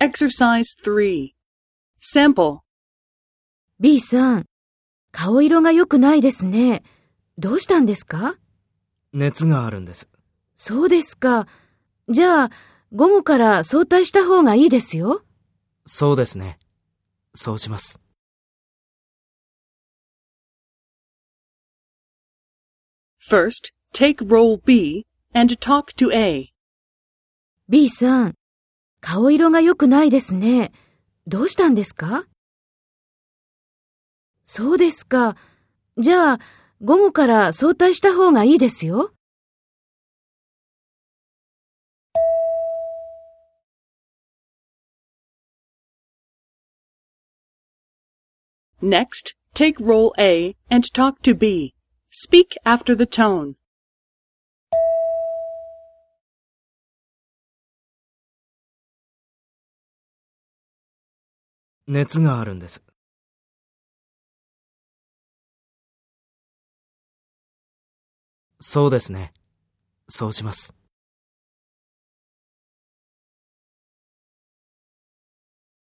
Exercise 3. Sample. B さん、顔色が良くないですね。どうしたんですか？熱があるんです。そうですか。じゃあ、午後から早退した方がいいですよ。そうですね。そうします。First, take role B and talk to A. B さん、顔色が良くないですね。どうしたんですか？そうですか。じゃあ、午後から早退した方がいいですよ。Next, take role A and talk to B. Speak after the tone. 熱があるんです。そうですね。そうします。